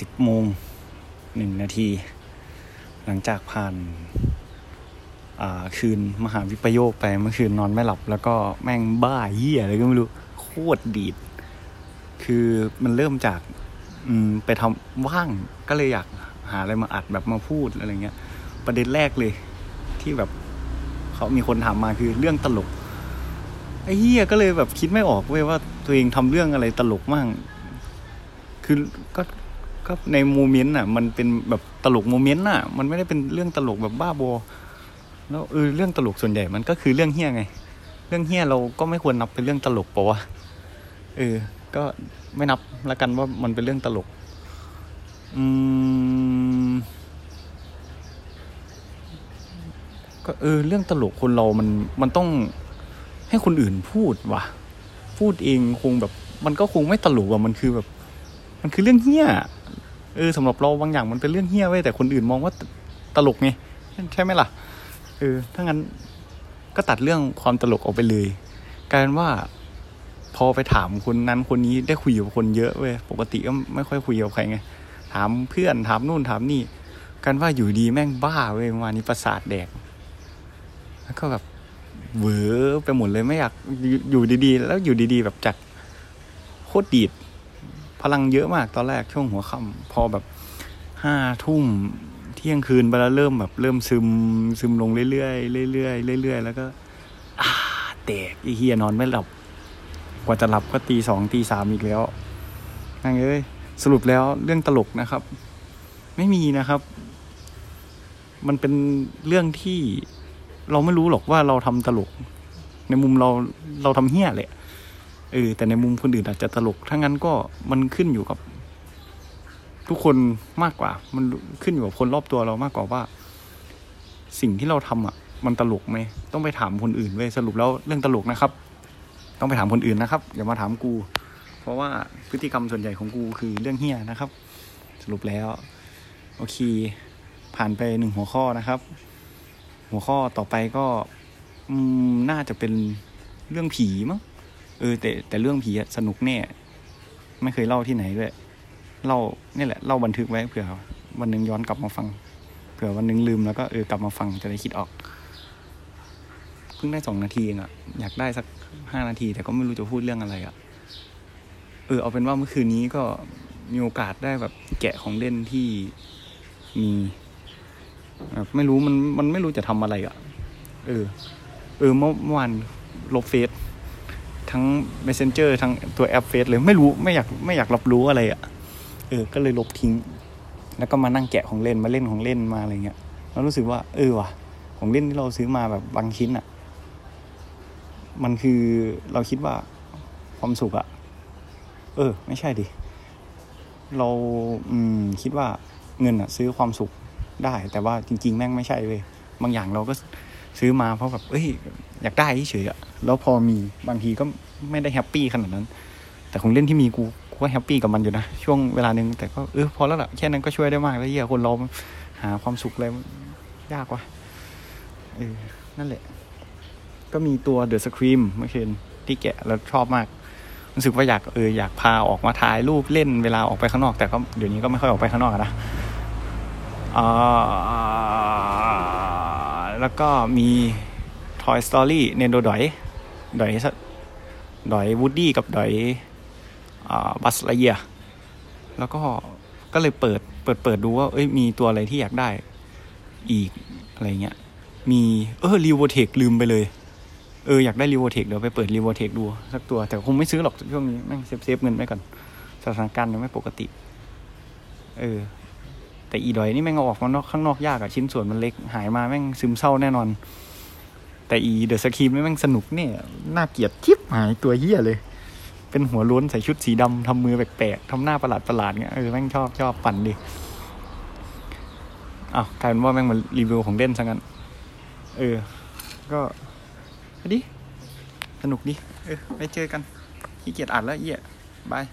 สิบโมงหนึ่งนาที หลังจากผ่านคืนมหาวิปโยคไปเมื่อคืนนอนไม่หลับ แล้วก็แม่งบ้าเหี้ยอะไรก็ไม่รู้ โคตรดีด คือมันเริ่มจากไปทำว่างก็เลยอยากหาอะไรมาอัดแบบมาพูดอะไรเงี้ย ประเด็นแรกเลย ที่แบบเขามีคนถามมาคือเรื่องตลกไอ้เฮียก็เลยแบบคิดไม่ออกเว้ยว่าตัวเองทำเรื่องอะไรตลกมั่ง คือก็ ก็ในโมเมนต์อะ มันเป็นแบบตลกโมเมนต์อะ มันไม่ได้เป็นเรื่องตลกแบบบ้าบอแล้วเออเรื่องตลกส่วนใหญ่มันก็คือเรื่องเฮี้ยไง เรื่องเฮี้ยเราก็ไม่ควรนับเป็นเรื่องตลกปะวะเออ ก็ไม่นับละกันว่ามันเป็นเรื่องตลก อืมก็เออเรื่องตลกคนเรามันมันต้องให้คนอื่นพูดว่ะ พูดเองคงแบบ มันก็คงไม่ตลกอะมันคือแบบ มันคือเรื่องเฮี้ย เออสำหรับเราบางอย่างมันเป็นเรื่องเฮี้ยไว้แต่คนอื่นมองว่าตลกไงใช่ไหมล่ะเออถ้างั้นก็ตัดเรื่องความตลกออกไปเลยกลายเป็นว่า พอไปถามคนนั้นคนนี้ได้คุยกับคนเยอะเว้ยปกติก็ไม่ค่อยคุยกับใครไงถามเพื่อนถามนู่นถามนี่กันว่าอยู่ดีแม่งบ้าเว้ยวันนี้ประสาทแดกแล้วก็แบบเวอไปหมดเลยไม่อยากอยู่ดีๆ แล้วอยู่ดีๆ แบบจัดโคตรดีด พลังเยอะมากตอนแรกช่วงหัวค่ำพอแบบห้าทุ่มเที่ยงคืนไปแล้วเริ่มแบบเริ่มซึมซึมลงเรื่อยๆเรื่อยๆเรื่อยๆแล้วก็อ่าแตกอีเฮียนอนไม่หลับ กว่าจะหลับก็ตีสองตีสามอีกแล้วนั่งเอ้ยสรุปแล้วเรื่องตลกนะครับ ไม่มีนะครับ มันเป็นเรื่องที่เราไม่รู้หรอกว่าเราทำตลก ในมุมเราเราทำเฮี้ยแหละ เออแต่ในมุมคนอื่นอาจจะตลกถ้างั้นก็มันขึ้นอยู่กับ ทุกคนมากกว่า มันขึ้นอยู่กับคนรอบตัวเรามากกว่าว่า สิ่งที่เราทำอะ มันตลกไหมต้องไปถามคนอื่นเว้ยสรุปแล้วเรื่องตลกนะครับ ต้องไปถามคนอื่นนะครับอย่ามาถามกู เพราะว่าพฤติกรรมส่วนใหญ่ของกูคือเรื่องเฮี้ยนะครับ สรุปแล้ว โอเค ผ่านไปหนึ่งหัวข้อนะครับ หัวข้อต่อไปก็น่าจะเป็นเรื่องผีมั้ง เออแต่แต่เรื่องผีสนุกแน่ ไม่เคยเล่าที่ไหนด้วยเล่านี่แหละเล่าบันทึกไว้เผื่อ วันนึงย้อนกลับมาฟัง เผื่อวันนึงลืมแล้วก็เออกลับมาฟังจะได้คิดออก เพิ่งได้สองนาทีเองอะอยากได้สักห้านาที แต่ก็ไม่รู้จะพูดเรื่องอะไรอะเออเอาเป็นว่าเมื่อคืนนี้ก็มีโอกาสได้แบบแกะของเล่นที่มีแบบไม่รู้มันมันไม่รู้จะทำอะไรอะเออ เออเมื่อวานลบเฟซ ทั้ง messenger ทั้งตัวแอปเฟซเลยไม่รู้ไม่อยากไม่อยากรับรู้อะไรอะ่ะเออก็เลยลบทิ้ง แล้วก็มานั่งแกะของเล่นมาเล่นของเล่นมาอะไรเงี้ยเรารู้สึกว่า เออว่ะของเล่นที่เราซื้อมาแบบบางชิ้นอะ่ะ มันคือเราคิดว่าความสุขอะ่ะ เออ ไม่ใช่ดิเราอืมคิดว่าเงินอะซื้อความสุขได้ แต่ว่าจริง ๆ แม่งไม่ใช่เลยบางอย่างเราก็ ซื้อมาเพราะแบบเอ้ย อยากได้เฉยอะแล้วพอมีบางทีก็ไม่ได้ happy ขนาดนั้น แต่ของเล่นที่มีกูก็ happy กับมันอยู่นะ ช่วงเวลาหนึ่งแต่ก็เออพอแล้วแหละแค่นั้นก็ช่วยได้มากแล้วเหี้ยคนเราหาความสุขอะไรยากว่ะเออนั่นแหละ ก็มีตัว The Scream เมื่อคืนที่แกะแล้วชอบมากรู้สึกว่าอยากเอออยากพาออกมาถ่ายรูปเล่นเวลาออกไปข้างนอก แต่ก็เดี๋ยวนี้ก็ไม่ค่อยออกไปข้างนอกนะอ่า แล้วก็มี Toy Story Nendoroid ดอยดอย Woody กับดอยBuzz Lightyear แล้วก็ก็เลยเปิดเปิดเปิดดูว่า เอ้ยมีตัวอะไรที่อยากได้อีกอะไรเงี้ย มีเออ Revoltech ลืมไปเลย เอออยากได้ Revoltech เดี๋ยวไปเปิด Revoltech ดูสักตัว แต่คงไม่ซื้อหรอกช่วงนี้แม่ง save save เงินไว้ก่อนสถานการณ์ยังไม่ปกติ เออ แต่อีดอยนี่แม่งเอาออกมานอกข้างนอกยากอะชิ้นส่วนมันเล็กหายมาแม่งซึมเศร้าแน่นอน แต่อี The Scream นี่แม่งสนุกเนี่ยน่าเกลียดทิบหายตัวเหี้ยเลย เป็นหัวล้วนใส่ชุดสีดำทำมือแปลกๆทำหน้าประหลาดประหลาดเงี้ยเออแม่งชอบชอบปั่นดิอ้าวกลายเป็นว่าแม่งมารีวิวของเล่นซะงั้น เออ ก็ดิสนุกดิเออไปเจอกันขี้เกียจอ่านแล้วเหี้ยบาย